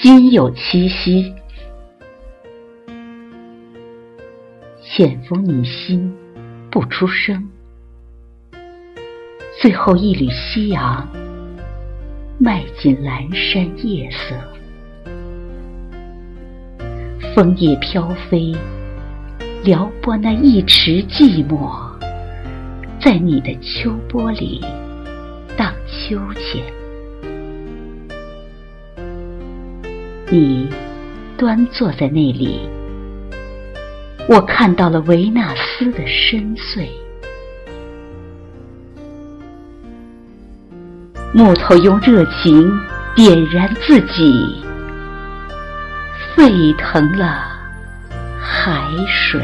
今有七夕。浅拂你心，不出声。最后一缕夕阳，迈进阑珊夜色。枫叶飘飞，撩拨那一池寂寞，在你的秋波里荡秋千。你端坐在那里，我看到了维纳斯的深邃。木头用热情点燃自己，沸腾了海水。